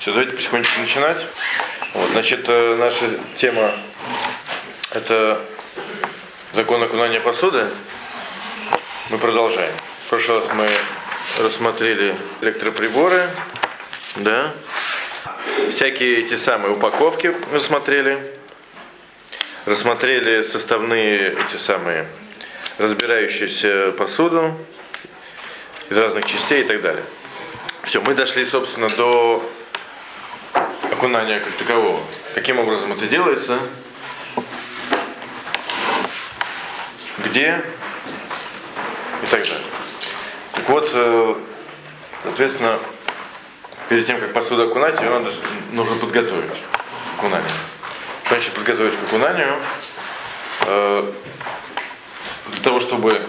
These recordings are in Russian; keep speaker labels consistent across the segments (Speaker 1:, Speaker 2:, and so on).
Speaker 1: Все, давайте потихонечку начинать. Вот, значит, э, наша тема это закон окунания посуды. Мы продолжаем. В прошлый раз мы рассмотрели электроприборы, да, всякие эти самые упаковки рассмотрели, рассмотрели составные эти самые разбирающуюся посуду из разных частей и так далее. Все, мы дошли, собственно, до окунания как такового. Каким образом это делается? Где? И так далее. Так вот, э, соответственно, перед тем, как посуду окунать, ее надо, нужно подготовить к окунанию. Что значит подготовить к окунанию? Э, для того, чтобы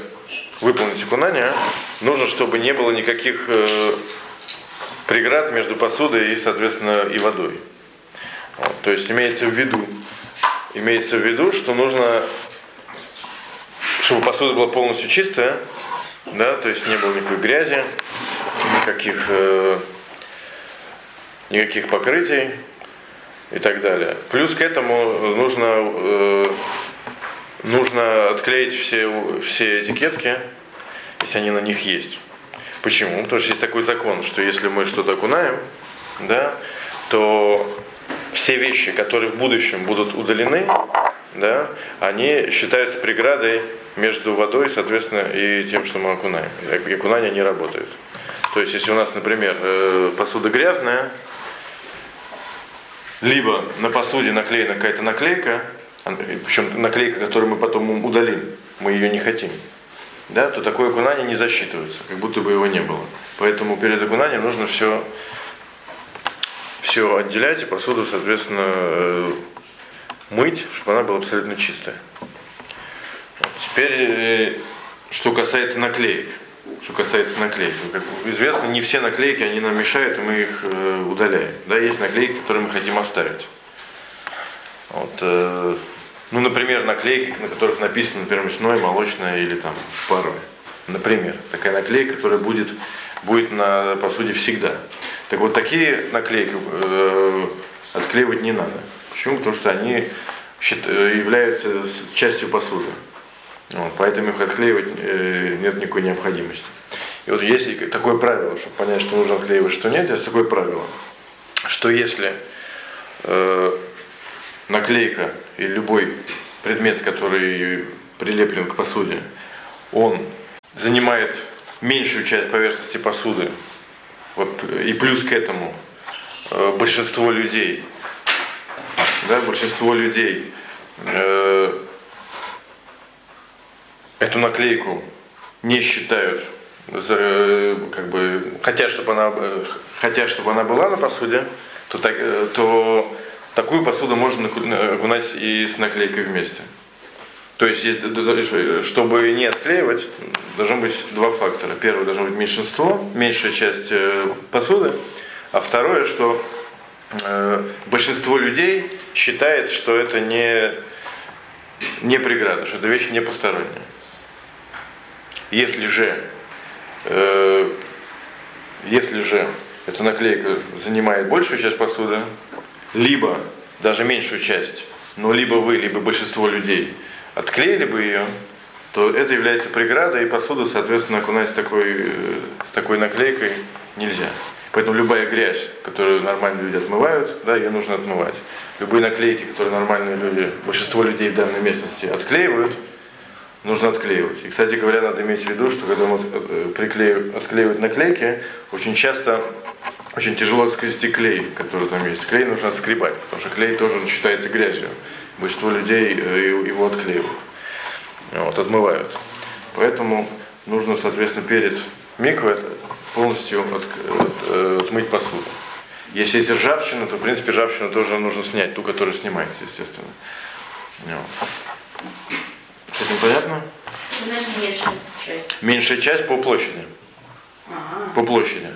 Speaker 1: выполнить окунание, нужно, чтобы не было никаких э, преград между посудой и, соответственно, и водой. Вот, то есть имеется в виду, имеется в виду, что нужно, чтобы посуда была полностью чистая, да, то есть не было никакой грязи, никаких, э, никаких покрытий и так далее. Плюс к этому нужно, э, нужно отклеить все, все этикетки, если они на них есть. Почему? Потому что есть такой закон, что если мы что-то окунаем, да, то все вещи, которые в будущем будут удалены, да, они считаются преградой между водой, соответственно, и тем, что мы окунаем. И окунание не работает. То есть, если у нас, например, э, посуда грязная, либо на посуде наклеена какая-то наклейка, причем наклейка, которую мы потом удалим, мы ее не хотим да, то такое окунание не засчитывается, как будто бы его не было. Поэтому перед окунанием нужно все, все отделять и посуду, соответственно, э, мыть, чтобы она была абсолютно чистая. Теперь, э, что касается наклеек. Что касается наклеек. Как известно, не все наклейки, они нам мешают, и мы их э, удаляем. Да, есть наклейки, которые мы хотим оставить. Вот, ну, например, наклейки, на которых написано, например, мясное, молочное или там паровое. Например, такая наклейка, которая будет, будет на посуде всегда. Так вот, такие наклейки э, отклеивать не надо. Почему? Потому что они являются частью посуды. Вот, поэтому их отклеивать э, нет никакой необходимости. И вот есть такое правило, чтобы понять, что нужно отклеивать, что нет, есть такое правило, что если э, наклейка или любой предмет, который прилеплен к посуде, он занимает меньшую часть поверхности посуды, вот, и плюс к этому э, большинство людей, да, большинство людей э, эту наклейку не считают, за, как бы, хотят, чтобы она, хотят, чтобы она была на посуде, то, так, э, то Такую посуду можно окунать и с наклейкой вместе. То есть, чтобы не отклеивать, должно быть два фактора. Первый должно быть меньшинство, меньшая часть э, посуды. А второе, что э, большинство людей считает, что это не, не преграда, что это вещь не посторонняя. Если же, э, если же эта наклейка занимает большую часть посуды, либо даже меньшую часть, но либо вы, либо большинство людей отклеили бы ее, то это является преградой, и посуду, соответственно, окунать с такой, э, с такой наклейкой нельзя. Поэтому любая грязь, которую нормальные люди отмывают, да, ее нужно отмывать. Любые наклейки, которые нормальные люди, большинство людей в данной местности отклеивают, нужно отклеивать. И, кстати говоря, надо иметь в виду, что когда мы э, приклеивают, отклеивают наклейки, очень часто очень тяжело отскрести клей, который там есть. Клей нужно отскребать, потому что клей тоже считается грязью. Большинство людей э, его отклеивают, вот, отмывают. Поэтому нужно, соответственно, перед миквой полностью от, от, э, отмыть посуду. Если есть ржавчина, то, в принципе, ржавчину тоже нужно снять, ту, которая снимается, естественно. Вот. С этим понятно?
Speaker 2: Меньшая часть.
Speaker 1: Меньшая часть по площади. Ага. По площади.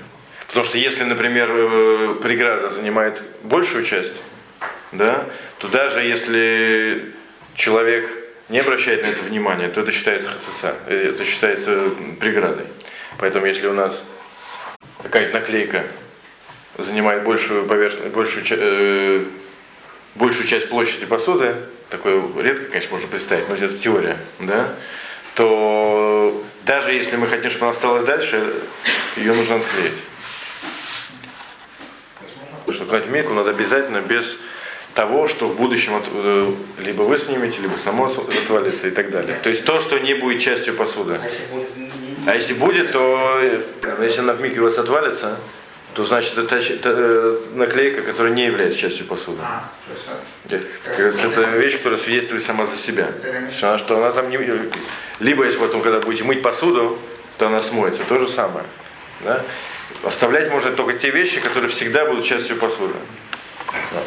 Speaker 1: Потому что если, например, э, преграда занимает большую часть, да, то даже если человек не обращает на это внимания, то это считается ХЦС, э, это считается преградой. Поэтому если у нас какая-то наклейка занимает большую поверхность, большую, э, большую часть площади посуды, такое редко, конечно, можно представить, но это теория, да, то даже если мы хотим, чтобы она осталась дальше, ее нужно отклеить. Класть мейку надо обязательно без того, что в будущем от, э, либо вы снимете, либо само отвалится и так далее. То есть то, что не будет частью посуды. А если будет, то э, если она в миге у вас отвалится, то значит это, это э, наклейка, которая не является частью посуды. А, это, это вещь, которая свидетельствует сама за себя. Что она, что она там не... Либо если потом, когда будете мыть посуду, то она смоется. То же самое. Да? Оставлять можно только те вещи, которые всегда будут частью посуды. Да.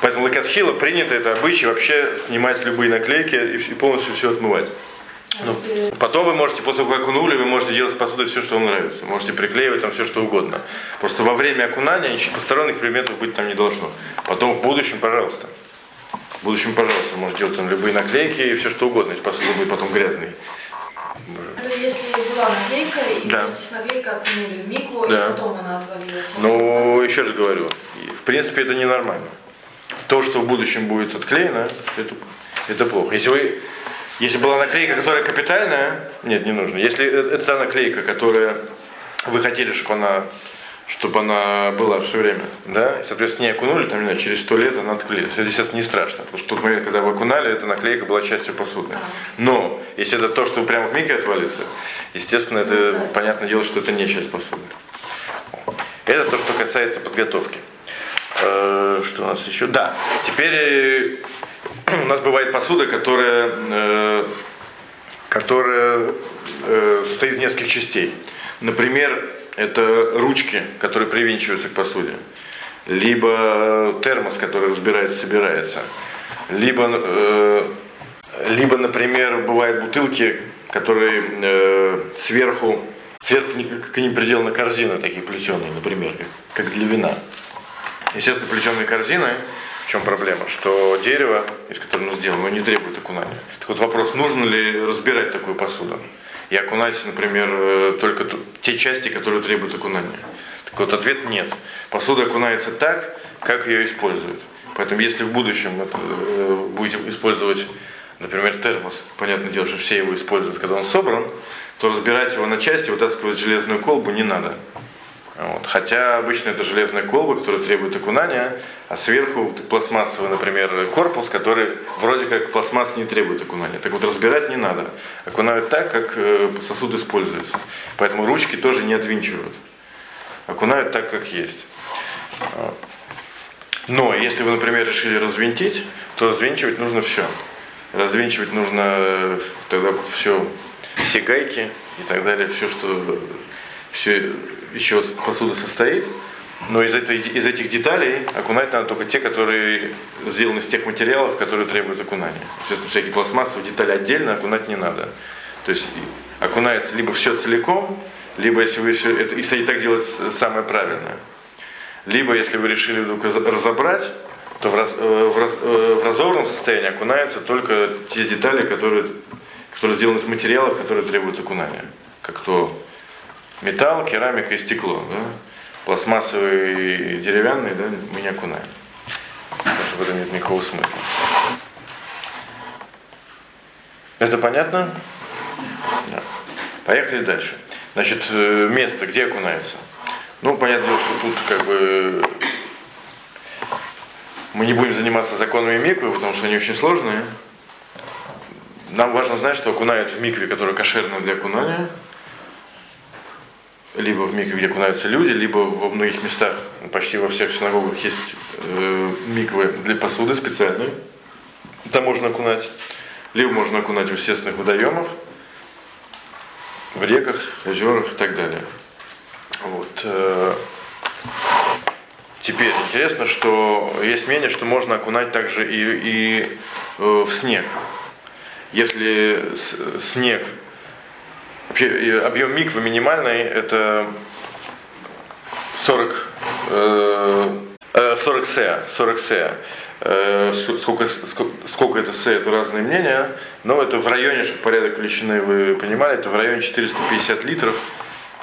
Speaker 1: Поэтому лакатхила принято это обычай вообще снимать любые наклейки и полностью все отмывать. Ну, потом вы можете, после того, как окунули, вы можете делать с посудой все, что вам нравится. Можете приклеивать там все, что угодно. Просто во время окунания ничего посторонних предметов быть там не должно. Потом в будущем, пожалуйста. В будущем, пожалуйста, можете делать там любые наклейки и все, что угодно, если посуда будет потом грязной.
Speaker 2: Это если была наклейка, и да. вместе с наклейкой окунули в да. и потом она отвалилась.
Speaker 1: Ну, еще раз говорю, в принципе, это ненормально. То, что в будущем будет отклеено, это, это плохо. Если вы если была наклейка, которая капитальная, нет, не нужно. Если это та наклейка, которая вы хотели, чтобы она, чтобы она была все время, да, и, соответственно, не окунули, там, не знаю, через сто лет она отклеилась. Это, естественно, не страшно, потому что в тот момент, когда вы окунали, эта наклейка была частью посуды. Но, если это то, что прямо в микро отвалится, естественно, это, понятное дело, что это не часть посуды. Это то, что касается подготовки. Э, что у нас еще? Да, теперь у нас бывает посуда, которая, э, которая э, состоит из нескольких частей. Например, это ручки, которые привинчиваются к посуде. Либо термос, который разбирается, собирается. Либо, э, либо например, бывают бутылки, которые э, сверху, сверху к ним приделана корзина, такие плетеные, например, как, как для вина. Естественно, плетеные корзины в чем проблема? Что дерево, из которого оно сделано, не требует окунания. Так вот вопрос, нужно ли разбирать такую посуду? И окунать, например, э, только те части, которые требуют окунания. Так вот ответ нет. Посуда окунается так, как ее используют. Поэтому если в будущем это, будете использовать, например, термос, понятное дело, что все его используют, когда он собран, то разбирать его на части, вытаскивать железную колбу не надо. Вот. Хотя обычно это железная колба, которая требует окунания, а сверху пластмассовый, например, корпус, который вроде как пластмасс не требует окунания. Так вот разбирать не надо. Окунают так, как э, сосуд используется. Поэтому ручки тоже не отвинчивают. Окунают так, как есть. Но если вы, например, решили развинтить, то развинчивать нужно все. Развинчивать нужно э, тогда все, все гайки и так далее, все, что все еще посуда состоит, но из, этой, из этих деталей окунать надо только те, которые сделаны из тех материалов, которые требуют окунания. Естественно, всякие пластмассовые детали отдельно окунать не надо. То есть окунается либо все целиком, либо если вы все, это, и так делать самое правильное. Либо если вы решили вдруг разобрать, то в, раз, э, в, раз, э, в разобранном состоянии окунаются только те детали, которые, которые сделаны из материалов, которые требуют окунания. Как то металл, керамика и стекло. Да? Пластмассовые и деревянные, да, мы не окунаем. Потому что в этом нет никакого смысла. Это понятно? Да. Поехали дальше. Значит, э, место, где окунается. Ну, понятно, что тут как бы мы не будем заниматься законами миквы, потому что они очень сложные. Нам важно знать, что окунают в микве, которая кошерна для окунания, либо в микве, где окунаются люди, либо во многих местах, почти во всех синагогах есть э, миквы для посуды специальные. Там можно окунать. Либо можно окунать в естественных водоемах, в реках, озерах и так далее. Вот. Э, теперь интересно, что есть мнение, что можно окунать также и, и э, в снег. Если снег Объем миквы минимальный это 40, э, 40 се, 40 се. Сколько, сколько, сколько это се, это разные мнения, но это в районе, чтобы порядок величины вы понимали, это в районе 450 литров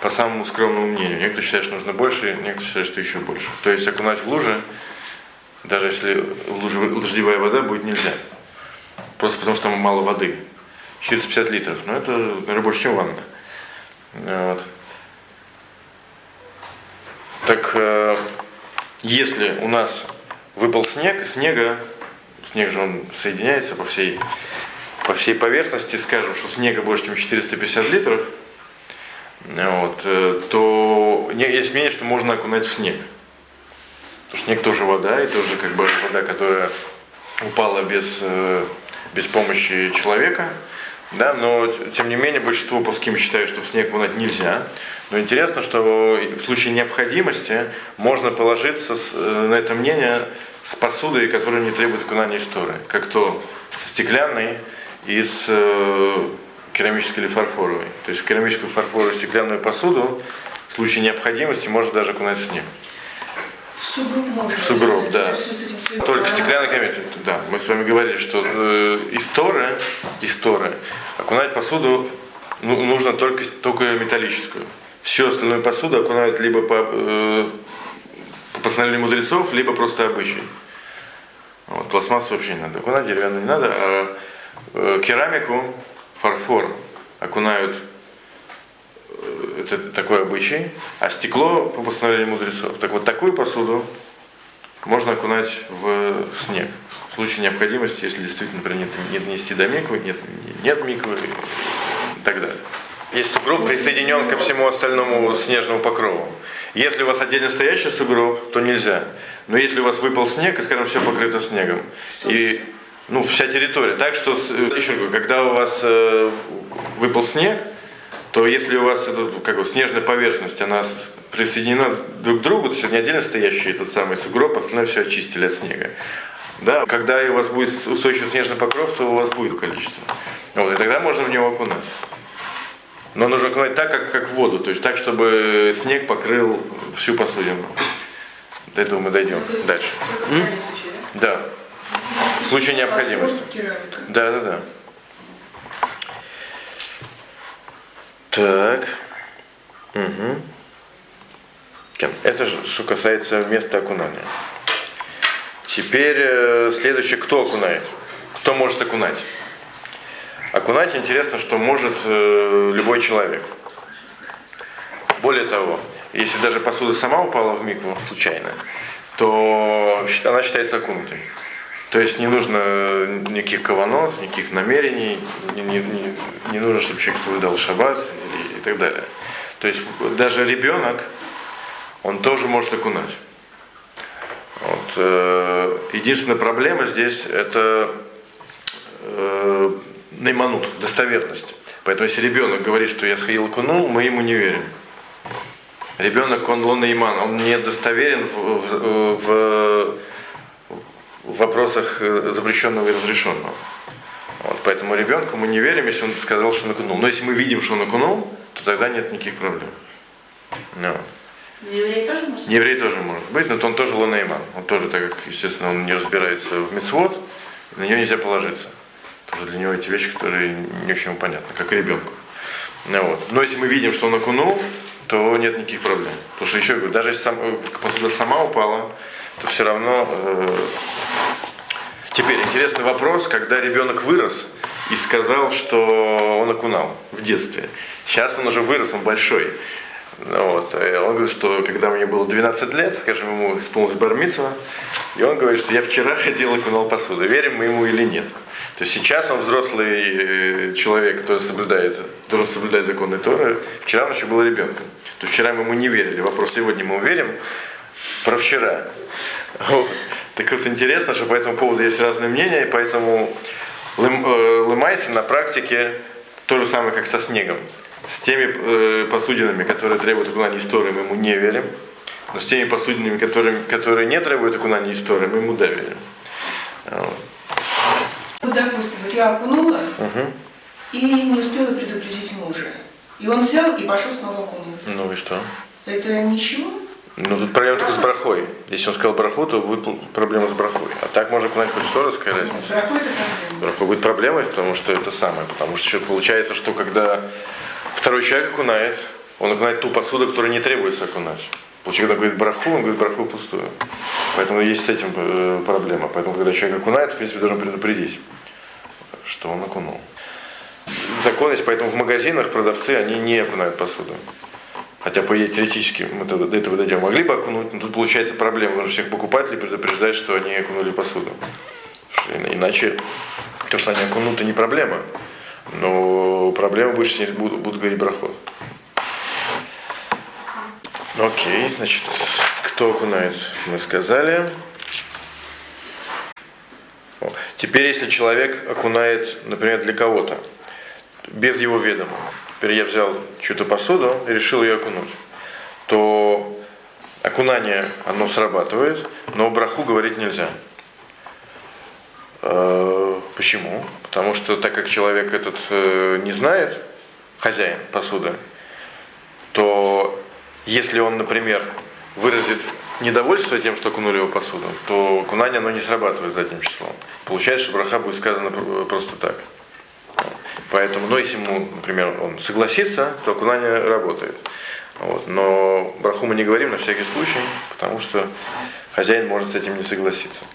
Speaker 1: по самому скромному мнению. Некоторые считают, что нужно больше, некоторые считают, что еще больше. То есть окунать в луже, даже если в луже дождевая вода, будет нельзя. Просто потому, что там мало воды. 450 литров. Но это, наверное, больше, чем ванна. Вот. Так, э, если у нас выпал снег, снега, снег же он соединяется по всей, по всей поверхности, скажем, что снега больше, чем 450 литров, вот, э, то есть мнение, что можно окунать в снег. Потому что снег тоже вода, и тоже как бы вода, которая упала без, э, без помощи человека. Да, но тем не менее большинство пуским считают, что в снег окунать нельзя. Но интересно, что в случае необходимости можно положиться э, на это мнение с посудой, которая не требует окунания истории. Как то со стеклянной и с керамической или фарфоровой. То есть керамическую, фарфоровую, стеклянную посуду в случае необходимости можно даже окунать снег.
Speaker 3: Сугроб можно.
Speaker 1: Сугроб, да. Только стеклянный камень. Да, мы с вами говорили, что э, исторы, исторы, окунать посуду ну, нужно только, только металлическую. Всю остальную посуду окунают либо по, э, по постановлению мудрецов, либо просто обычай. Вот, пластмассу вообще не надо окунать, деревянную не надо, а э, керамику фарфор окунают, это такой обычай, а стекло по постановлению мудрецов. Так вот такую посуду можно окунать в снег. В случае необходимости, если действительно, например, нет, нет нести до миквы, нет, нет миквы и так далее. Есть сугроб присоединен ко всему остальному снежному покрову. Если у вас отдельно стоящий сугроб, то нельзя. Но если у вас выпал снег, и, скажем, все покрыто снегом, и ну, вся территория. Так что, э, еще говорю, когда у вас э, выпал снег, то если у вас эта как бы, снежная поверхность, она присоединена друг к другу, то есть не отдельно стоящий этот самый сугроб, остальное все очистили от снега. Да, когда у вас будет устойчивый снежный покров, то у вас будет количество. Вот, и тогда можно в него окунать. Но нужно окунать так, как, как в воду, то есть так, чтобы снег покрыл всю посудину. До этого мы дойдем только, дальше. Только да? да. В случае необходимости. Да, да, да. Так. Угу. Это что касается места окунания. Теперь э, следующее, кто окунает? Кто может окунать? Окунать интересно, что может э, любой человек. Более того, если даже посуда сама упала в микву случайно, то она считается окунутой. То есть не нужно никаких каванот, никаких намерений, не, не, не, нужно, чтобы человек соблюдал шаббат и, и так далее. То есть даже ребенок, он тоже может окунать. Вот. Э, единственная проблема здесь это э, найманут, достоверность. Поэтому если ребенок говорит, что я сходил окунул, мы ему не верим. Ребенок, он лунный он не достоверен в, в, в в вопросах э, запрещенного и разрешенного. Вот, поэтому ребенку мы не верим, если он сказал, что он окунул. Но если мы видим, что он окунул, то тогда нет никаких проблем.
Speaker 3: No. Еврей тоже может?
Speaker 1: Еврей тоже может быть, но он тоже лунейман. Он тоже, так как, естественно, он не разбирается в мецвод, на него нельзя положиться. Тоже для него эти вещи, которые не очень понятны, как и ребенку. Ну, вот. Но если мы видим, что он окунул, то нет никаких проблем. Потому что еще говорю, даже если сам, э, посуда сама упала, то все равно... Э... Теперь интересный вопрос, когда ребенок вырос и сказал, что он окунал в детстве. Сейчас он уже вырос, он большой. Ну вот. И он говорит, что когда мне было 12 лет, скажем, ему исполнилось бармитсва, и он говорит, что я вчера ходил и окунал посуду. Верим мы ему или нет. То есть сейчас он взрослый э, человек, который соблюдает, должен соблюдать законы Торы. Вчера он еще был ребенком. То есть вчера мы ему не верили. Вопрос сегодня мы верим про вчера. Так вот интересно, что по этому поводу есть разные мнения, и поэтому э, Лымайси на практике то же самое, как со снегом. С теми э, посудинами, которые требуют окунания истории, мы ему не верим. Но с теми посудинами, которые, которые не требуют окунания истории, мы ему да верим.
Speaker 3: Вот. Ну, допустим, вот я окунула угу. и не успела предупредить мужа. И он взял и пошел снова окунул.
Speaker 1: Ну и что?
Speaker 3: Это ничего?
Speaker 1: Ну, тут проблема только с брахой. Если он сказал браху, то будет проблема с брахой. А так можно понять хоть что раз, какая разница.
Speaker 3: Браху
Speaker 1: будет проблемой, потому что это самое. Потому что получается, что когда второй человек окунает, он окунает ту посуду, которую не требуется окунать. Получается, когда говорит браху, он говорит браху пустую. Поэтому есть с этим э, проблема. Поэтому, когда человек окунает, в принципе, должен предупредить, что он окунул. Закон есть, поэтому в магазинах продавцы, они не окунают посуду. Хотя, по теоретически, мы до этого дойдем, могли бы окунуть, но тут получается проблема. Нужно всех покупателей предупреждать, что они окунули посуду. Иначе то, что они окунут, это не проблема. Но проблема будет, они будут, будут говорить брахот. Окей, значит, кто окунает, мы сказали. Теперь, если человек окунает, например, для кого-то, без его ведома, теперь я взял чью-то посуду и решил ее окунуть, то окунание, оно срабатывает, но браху говорить нельзя. Э, почему? Потому что так как человек этот э, не знает, хозяин посуды, то если он, например, выразит недовольство тем, что окунули его посуду, то окунание оно не срабатывает задним числом. Получается, что браха будет сказано просто так. Поэтому, ну, если ему, например, он согласится, то окунание работает. Вот. Но браху мы не говорим на всякий случай, потому что хозяин может с этим не согласиться.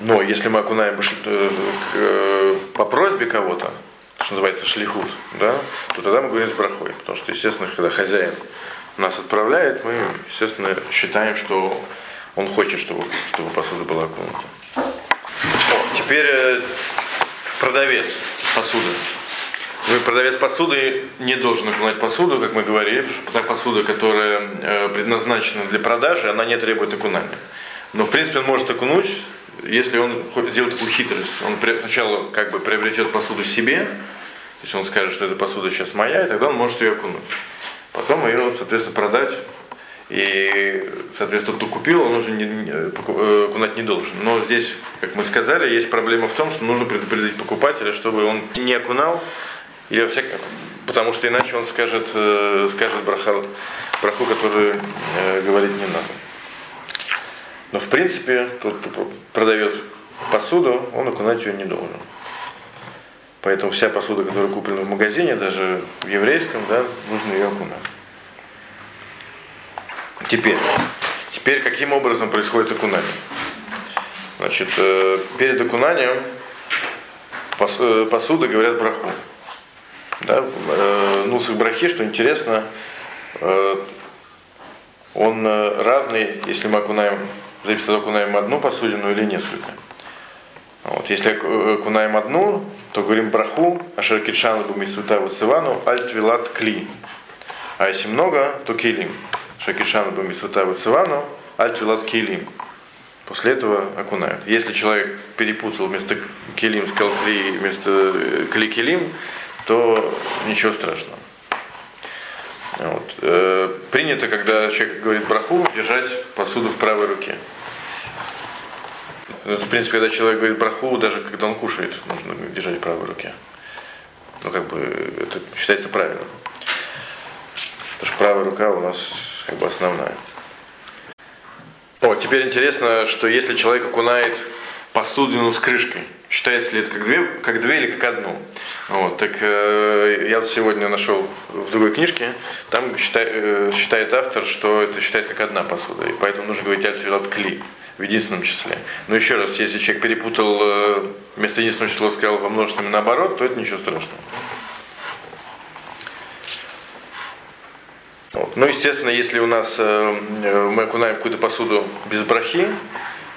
Speaker 1: Но если мы окунаем э, э, по просьбе кого-то, что называется шлихут, да, то тогда мы говорим с брахой. Потому что, естественно, когда хозяин нас отправляет, мы, естественно, считаем, что он хочет, чтобы, чтобы посуда была окунута. Теперь э, продавец посуды. Вы продавец посуды не должен окунать посуду, как мы говорили. Та посуда, которая э, предназначена для продажи, она не требует окунания. Но, в принципе, он может окунуть, если он сделает такую хитрость. Он сначала как бы приобретет посуду себе, то есть он скажет, что эта посуда сейчас моя, и тогда он может ее окунуть. Потом ее, соответственно, продать. И, соответственно, кто купил, он уже не, не, э, не должен. Но здесь, как мы сказали, есть проблема в том, что нужно предупредить покупателя, чтобы он не окунал, или всяк... потому что иначе он скажет, э, скажет брахал, браху, которую э, говорить не надо. Но в принципе, тот, кто продает посуду, он окунать ее не должен. Поэтому вся посуда, которая куплена в магазине, даже в еврейском, да, нужно ее окунать. Теперь, теперь каким образом происходит окунание? Значит, э, перед окунанием э, посуда говорят браху. Да, э, нусах брахи, что интересно, он разный, если мы окунаем, зависит от окунаем одну посудину или несколько. Вот. Если окунаем одну, то говорим браху, ашер китшан бумисута васивану, альтвилат кли. А если много, то килим. Шакишан бумисута васивану, альтвилат килим. После этого окунают. Если человек перепутал вместо килим сказал кли, вместо э, кли килим, то ничего страшного. Вот. Э, принято, когда человек говорит браху, держать посуду в правой руке. Ну, в принципе, когда человек говорит браху, даже когда он кушает, нужно держать в правой руке. Ну, как бы, это считается правильным. Потому что правая рука у нас как бы основная. О, теперь интересно, что если человек окунает посудину с крышкой, считается ли это как две, как две или как одну? Вот, так э, я сегодня нашел в другой книжке, там считай, э, считает автор, что это считается как одна посуда, и поэтому нужно говорить альтвилат кли в единственном числе. Но еще раз, если человек перепутал э, вместо единственного числа сказал во множественном наоборот, то это ничего страшного. Вот. Ну, естественно, если у нас э, э, мы окунаем какую-то посуду без брахи,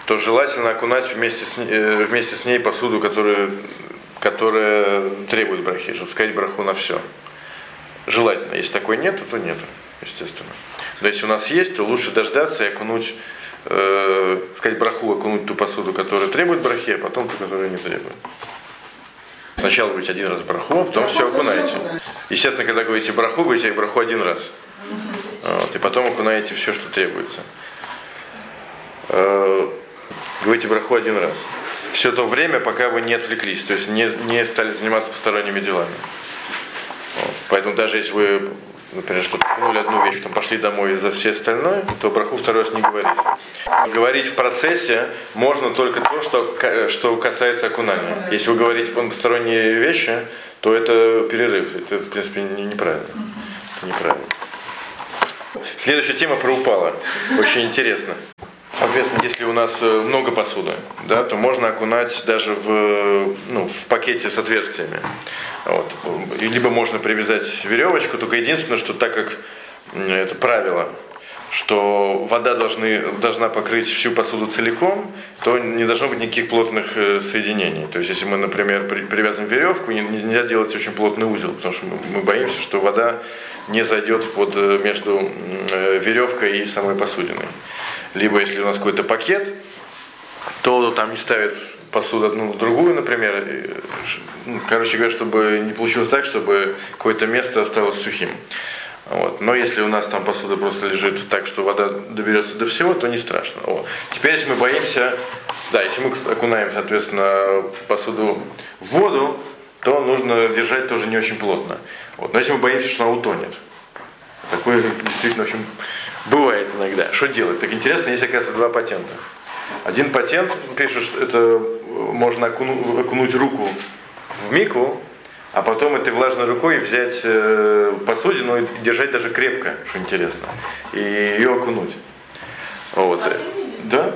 Speaker 1: то желательно окунать вместе с, э, вместе с ней посуду, которая, которая требует брахи, чтобы сказать браху на все. Желательно. Если такой нет, то нету, естественно. Но если у нас есть, то лучше дождаться и окунуть э, сказать браху, окунуть ту посуду, которая требует брахи, а потом ту, которая не требует. Сначала говорите один раз браху, а потом все окунаете. Естественно, когда говорите браху, говорите браху один раз. Вот, и потом окунаете все, что требуется. Э, говорите браху один раз. Все то время, пока вы не отвлеклись, то есть не, не стали заниматься посторонними делами. Вот. Поэтому даже если вы например, что пнули одну вещь, потом пошли домой за все остальное, то браху второй раз не говорить. Говорить в процессе можно только то, что, что касается окунания. Если вы говорите посторонние вещи, то это перерыв. Это, в принципе, неправильно. Неправильно. Следующая тема про упала. Очень интересно. Соответственно, если у нас э, много посуды, да, то можно окунать даже в, ну, в пакете с отверстиями. Вот. Либо можно привязать веревочку, только единственное, что так как это правило, что вода должны, должна покрыть всю посуду целиком, то не должно быть никаких плотных э, соединений. То есть, если мы, например, привязываем веревку, нельзя делать очень плотный узел, потому что мы боимся, что вода не зайдет под, э, между веревкой и самой посудиной либо если у нас какой-то пакет, то там не ставят посуду одну в другую, например. Ну, короче говоря, чтобы не получилось так, чтобы какое-то место осталось сухим. Вот. Но если у нас там посуда просто лежит так, что вода доберется до всего, то не страшно. О. Теперь, если мы боимся, да, если мы окунаем, соответственно, посуду в воду, то нужно держать тоже не очень плотно. Вот. Но если мы боимся, что она утонет, такое действительно, в общем, Бывает иногда. Что делать? Так интересно, есть, оказывается, два патента. Один патент пишет, что это можно окуну, окунуть руку в мику, а потом этой влажной рукой взять э, посудину и держать даже крепко, что интересно, и ее окунуть. Вот. Да.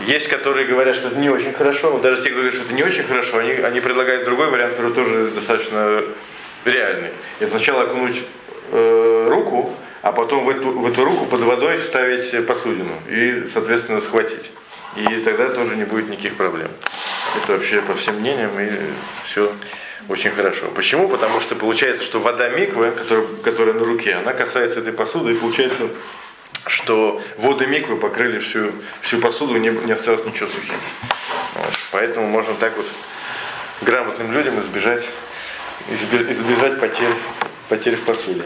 Speaker 1: Есть, которые говорят, что это не очень хорошо, но даже те, кто говорят, что это не очень хорошо, они, они предлагают другой вариант, который тоже достаточно реальный. Это сначала окунуть э, руку, а потом в эту, в эту руку под водой ставить посудину и, соответственно, схватить. И тогда тоже не будет никаких проблем. Это вообще по всем мнениям и все очень хорошо. Почему? Потому что получается, что вода миквы, которая, которая на руке, она касается этой посуды, и получается, что воды миквы покрыли всю, всю посуду, не, не осталось ничего сухим. Вот. Поэтому можно так вот грамотным людям избежать, избежать потерь, потерь в посуде.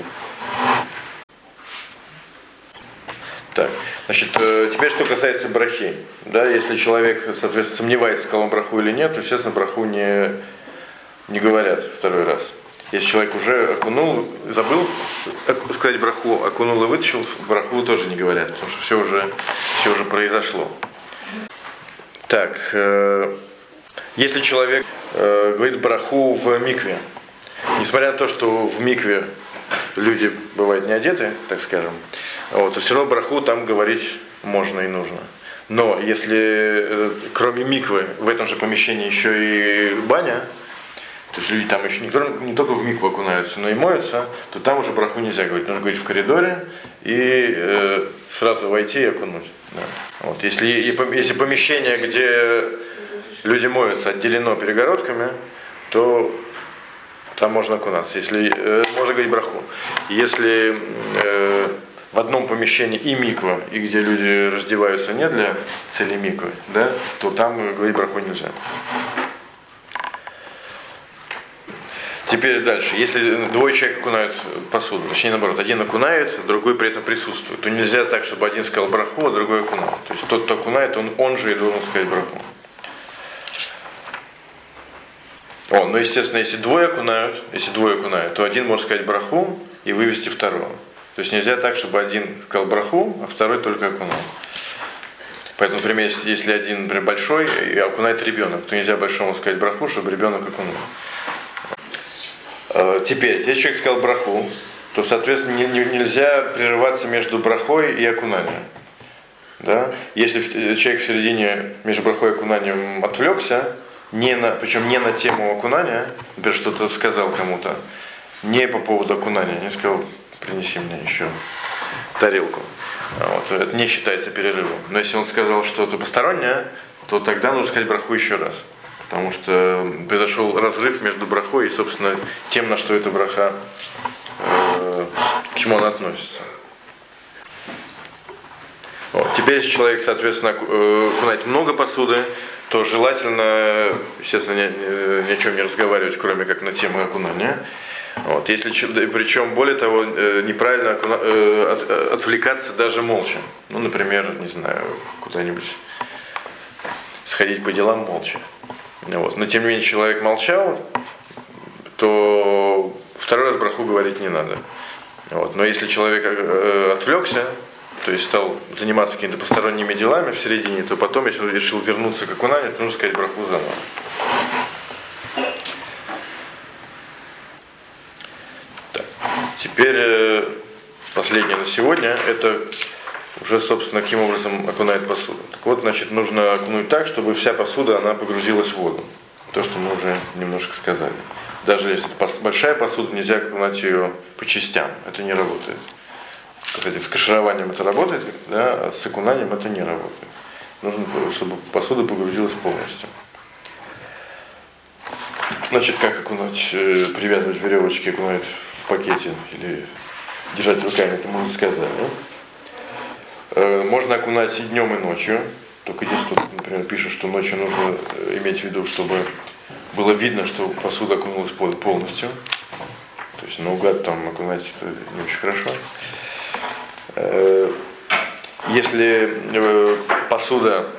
Speaker 1: Так, значит, э, теперь что касается брахи. Да, если человек, соответственно, сомневается, сказал он браху или нет, то, естественно, браху не, не говорят второй раз. Если человек уже окунул, забыл сказать браху, окунул и вытащил, браху тоже не говорят, потому что все уже, все уже произошло. Так, э, если человек э, говорит браху в микве, несмотря на то, что в микве люди бывают не одеты, так скажем, вот, то все равно браху там говорить можно и нужно. Но если э, кроме миквы в этом же помещении еще и баня, то есть люди там еще не, не только в микву окунаются, но и моются, то там уже браху нельзя говорить. Нужно говорить в коридоре и э, сразу войти и окунуть. Да. Вот. Если, если помещение, где люди моются, отделено перегородками, то там можно окунаться. Если, э, можно говорить браху. Если э, в одном помещении и миква, и где люди раздеваются не для цели миквы, да, то там говорить браху нельзя. Теперь дальше. Если двое человек окунают посуду, точнее наоборот, один окунает, другой при этом присутствует, то нельзя так, чтобы один сказал браху, а другой окунал. То есть тот, кто окунает, он, он же и должен сказать браху. О, ну естественно, если двое окунают, если двое окунают, то один может сказать браху и вывести второго. То есть нельзя так, чтобы один сказал браху, а второй только окунул. Поэтому, например, если один, например, большой и окунает ребенок, то нельзя большому сказать браху, чтобы ребенок окунул. Э, теперь, если человек сказал браху, то, соответственно, не, не, нельзя прерываться между брахой и окунанием. Да? Если человек в середине между брахой и окунанием отвлекся, не на, причем не на тему окунания, например, что-то сказал кому-то, не по поводу окунания, не сказал, принеси мне еще тарелку. Вот, это не считается перерывом. Но если он сказал что-то постороннее, то тогда нужно сказать браху еще раз. Потому что произошел разрыв между брахой и, собственно, тем, на что эта браха, э, к чему она относится. Вот. Теперь, если человек, соответственно, э, окунает много посуды, то желательно, естественно, ни, ни о чем не разговаривать, кроме как на тему окунания. Вот, если, причем, более того, э, неправильно э, э, отвлекаться даже молча. Ну, например, не знаю, куда-нибудь сходить по делам молча. Вот. Но тем не менее человек молчал, то второй раз браху говорить не надо. Вот. Но если человек отвлекся, то есть стал заниматься какими-то посторонними делами в середине, то потом, если он решил вернуться к окунанию, то нужно сказать браху заново. Теперь э, последнее на сегодня, это уже, собственно, каким образом окунает посуду. Так вот, значит, нужно окунуть так, чтобы вся посуда, она погрузилась в воду. То, что мы уже немножко сказали. Даже если большая посуда, нельзя окунать ее по частям. Это не работает. Кстати, с кашированием это работает, да, а с окунанием это не работает. Нужно, чтобы посуда погрузилась полностью. Значит, как окунать, э, привязывать веревочки, окунать в пакете или держать руками, это мы уже сказали. Э, можно окунать и днем, и ночью. Только здесь тут, например, пишет, что ночью нужно э, иметь в виду, чтобы было видно, что посуда окунулась полностью. То есть наугад там окунать это не очень хорошо. Э, если посуда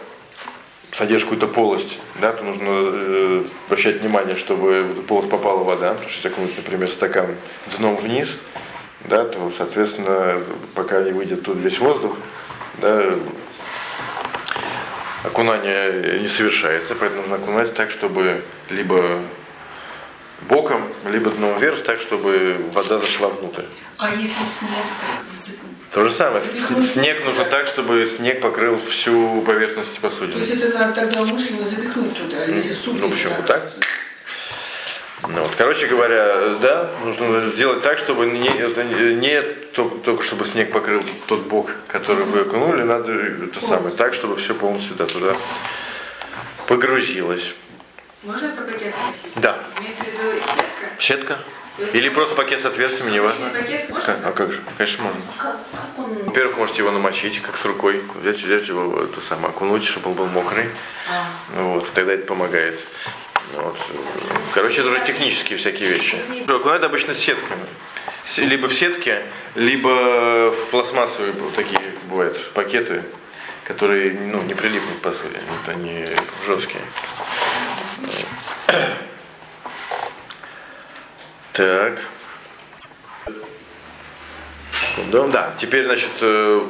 Speaker 1: содержит какую-то полость, да, то нужно обращать внимание, чтобы в эту полость попала вода. Потому что если окунуть, например, стакан дном вниз, да, то, соответственно, пока не выйдет тут весь воздух, да, окунание не совершается, поэтому нужно окунать так, чтобы либо боком, либо дном вверх, так, чтобы вода зашла внутрь.
Speaker 3: А если снег
Speaker 1: то же самое. Снег нужно так, чтобы снег покрыл всю поверхность посудины.
Speaker 3: То есть это надо тогда умышленно запихнуть туда, если суп.
Speaker 1: Ну почему так? Ну, вот, короче говоря, да, нужно сделать так, чтобы не, не только чтобы снег покрыл тот бок, который вы окунули, надо это самое, так, чтобы все полностью да, туда погрузилось.
Speaker 2: Можно про пакет спросить?
Speaker 1: Да.
Speaker 2: Имеется в виду сетка?
Speaker 1: Сетка? Или просто пакет с отверстиями, не важно.
Speaker 2: Пакет
Speaker 1: можно? А как же? Конечно, можно. Как, как он... Во-первых, можете его намочить, как с рукой, взять, взять его, это самое, окунуть, чтобы он был мокрый. А. Вот, тогда это помогает. Вот. Короче, это уже технические всякие вещи. Окунают обычно сетками. Либо в сетке, либо в пластмассовые такие бывают пакеты, которые ну, не прилипнут по сути. Вот они жесткие. Так. Да, теперь, значит, э,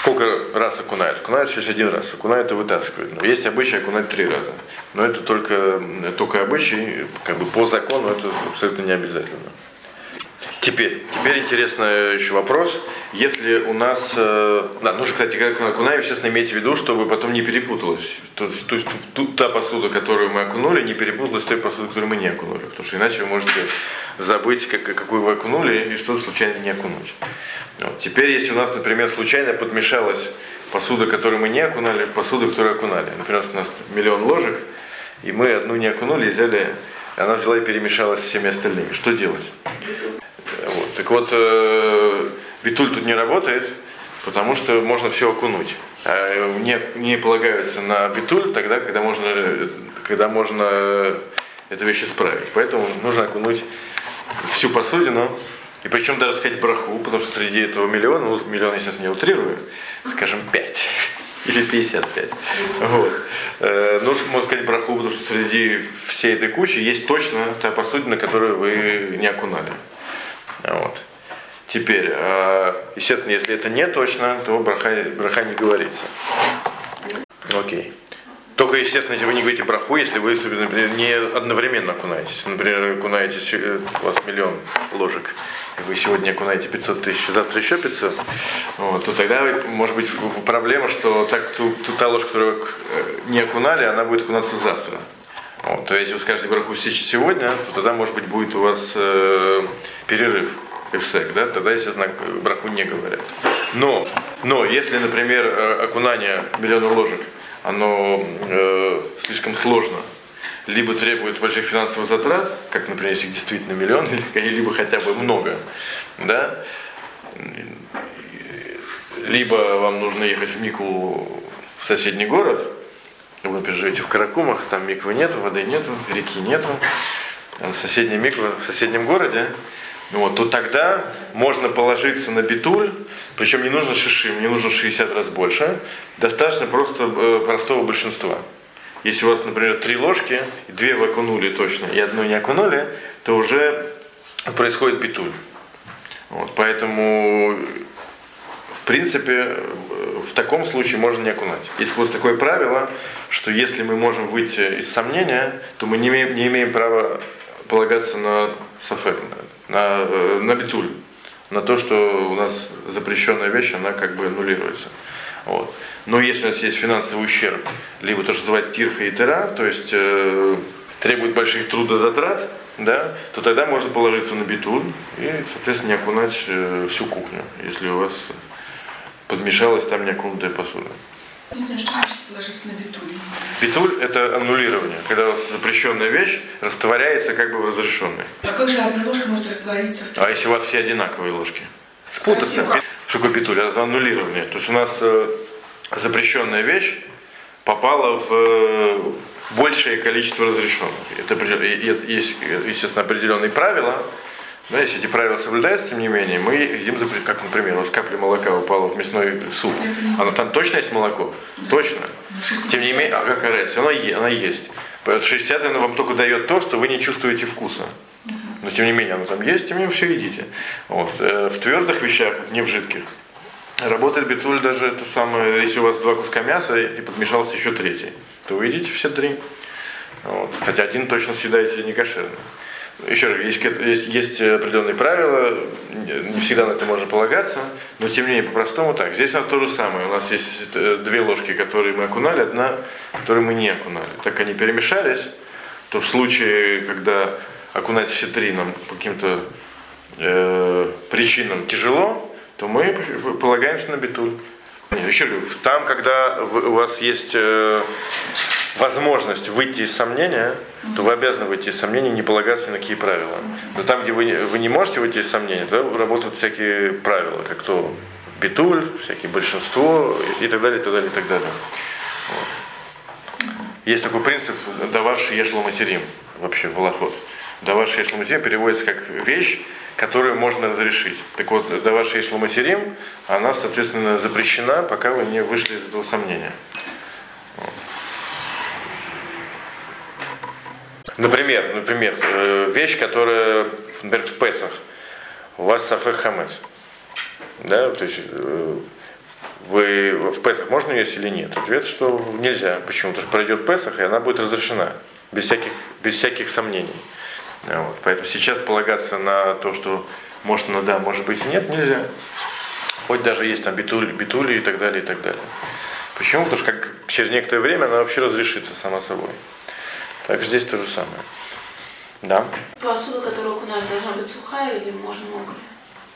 Speaker 1: Сколько раз окунает? Окунает всего один раз. Окунает и вытаскивает. Но есть обычай окунать три раза. Но это только, только обычай, как бы по закону это абсолютно не обязательно. Теперь, теперь интересный еще вопрос. Если у нас, э, да, нужно, кстати, как окунаем, естественно, иметь в виду, чтобы потом не перепуталось. То, то есть тут та посуда, которую мы окунули, не перепуталась с той посудой, которую мы не окунули. Потому что иначе вы можете забыть, как, какую вы окунули, и что-то случайно не окунуть. Вот. Теперь, если у нас, например, случайно подмешалась посуда, которую мы не окунали, в посуду, которую окунали. Например, у нас миллион ложек, и мы одну не окунули, и взяли, она взяла и перемешалась с всеми остальными. Что делать? Вот. Так вот, э, битуль тут не работает, потому что можно все окунуть. А не, не полагаются на битуль тогда, когда можно, когда можно эту вещь исправить. Поэтому нужно окунуть всю посудину, и причем даже сказать браху, потому что среди этого миллиона, ну, миллион я сейчас не утрирую, скажем, 5 или 55. Вот. Э, нужно, можно сказать браху, потому что среди всей этой кучи есть точно та посудина, которую вы не окунали. Вот. Теперь, э, естественно, если это не точно, то браха, браха не говорится. Окей. Только, естественно, если вы не говорите браху, если вы, например, не одновременно окунаетесь. Например, окунаетесь, э, у вас миллион ложек, вы сегодня окунаете 500 тысяч, завтра еще 500, вот, то тогда, может быть, проблема, что так, ту, ту, та ложь, которую э, не окунали, она будет окунаться завтра. Вот, то есть, если вы скажете браху сегодня, то тогда, может быть, будет у вас э, перерыв эфсек, да, тогда, естественно, браху не говорят. Но, но если, например, э, окунание миллиона ложек – оно э, слишком сложно. Либо требует больших финансовых затрат, как, например, если действительно миллион, либо хотя бы много, да, либо вам нужно ехать в Мику в соседний город, вы, например, живете в Каракумах, там миквы нет, воды нет, реки нет, соседняя миква в соседнем городе, вот, то тогда можно положиться на битуль, причем не нужно шишим, не нужно 60 раз больше, достаточно просто э, простого большинства. Если у вас, например, три ложки, две вы окунули точно, и одну не окунули, то уже происходит битуль. Вот, поэтому, в принципе, в таком случае можно не окунать. Есть вот такое правило, что если мы можем выйти из сомнения, то мы не имеем, не имеем права полагаться на сафек, на, э, на битуль. на то, что у нас запрещенная вещь, она как бы аннулируется. Вот. Но если у нас есть финансовый ущерб, либо то, что называют тирха и тера, то есть э, требует больших трудозатрат, да, то тогда можно положиться на битун и, соответственно, не окунать э, всю кухню, если у вас подмешалась там неокунутая посуда.
Speaker 3: Не знаю, что значит положиться на битуль.
Speaker 1: Битуль – это аннулирование, когда у вас запрещенная вещь растворяется как бы в разрешенной.
Speaker 3: А как же одна ложка может раствориться в
Speaker 1: А если у вас все одинаковые ложки? Спутаться. Что такое битуль? Это аннулирование. То есть у нас э, запрещенная вещь попала в э, большее количество разрешенных. Это есть, естественно, определенные правила, да, если эти правила соблюдаются, тем не менее, мы едим, как, например, у вас капля молока упала в мясной суп. Оно там точно есть молоко? Точно. Тем не менее, а какая разница? Она, она есть. 60 оно вам только дает то, что вы не чувствуете вкуса. Но тем не менее, оно там есть, тем не менее, все едите. Вот. Э, в твердых вещах, не в жидких. Работает битуль даже это самое, если у вас два куска мяса и подмешался еще третий, то вы едите все три. Вот. Хотя один точно съедаете не кошерный. Еще раз, есть, есть, есть определенные правила, не всегда на это можно полагаться, но тем не менее по-простому так. Здесь у нас то же самое. У нас есть э, две ложки, которые мы окунали, одна, которую мы не окунали. Так они перемешались, то в случае, когда окунать все три нам по каким-то э, причинам тяжело, то мы полагаемся на битуль. Еще говорю, там, когда у вас есть э, возможность выйти из сомнения, то вы обязаны выйти из сомнения, не полагаться ни на какие правила. Но там, где вы, вы не можете выйти из сомнения, то работают всякие правила, как то битуль, всякие большинство и так далее, и так далее, и так далее. Вот. Есть такой принцип «даваш ешло материм» вообще в Аллахот. «Даваш ешло материм» переводится как вещь, которую можно разрешить. Так вот, «даваш ешло материм», она, соответственно, запрещена, пока вы не вышли из этого сомнения. Например, например, э, вещь, которая, например, в Песах, у вас сафе хамес. Да, то есть э, вы в Песах можно есть или нет? Ответ, что нельзя. Почему? Потому что пройдет Песах, и она будет разрешена. Без всяких, без всяких сомнений. Вот. Поэтому сейчас полагаться на то, что может она да, может быть и нет, нельзя. Хоть даже есть там битули, битули и так далее, и так далее. Почему? Потому что как, через некоторое время она вообще разрешится сама собой. Так здесь то же самое. Да.
Speaker 2: Посуда, которую окунаешь, должна быть сухая или можно мокрая?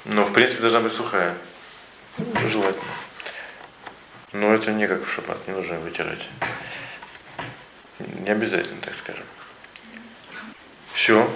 Speaker 1: Ну, в принципе, должна быть сухая. Ну, желательно. Но это не как в шаббат, не нужно вытирать. Не обязательно, так скажем. Все.